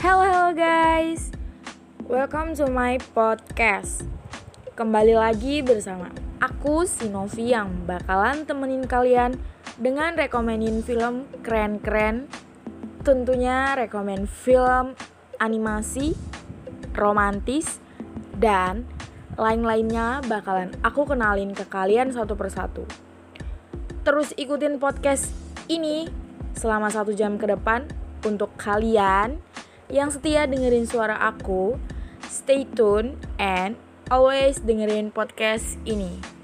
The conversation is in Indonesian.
Hello, hello guys. Welcome to my podcast. Kembali lagi bersama aku si Novi yang bakalan temenin kalian dengan rekomenin film keren-keren. Tentunya rekomen film animasi, romantis, dan lain-lainnya bakalan aku kenalin ke kalian satu persatu. Terus ikutin podcast ini selama satu jam ke depan untuk kalian yang setia dengerin suara aku. Stay tune and always dengerin podcast ini.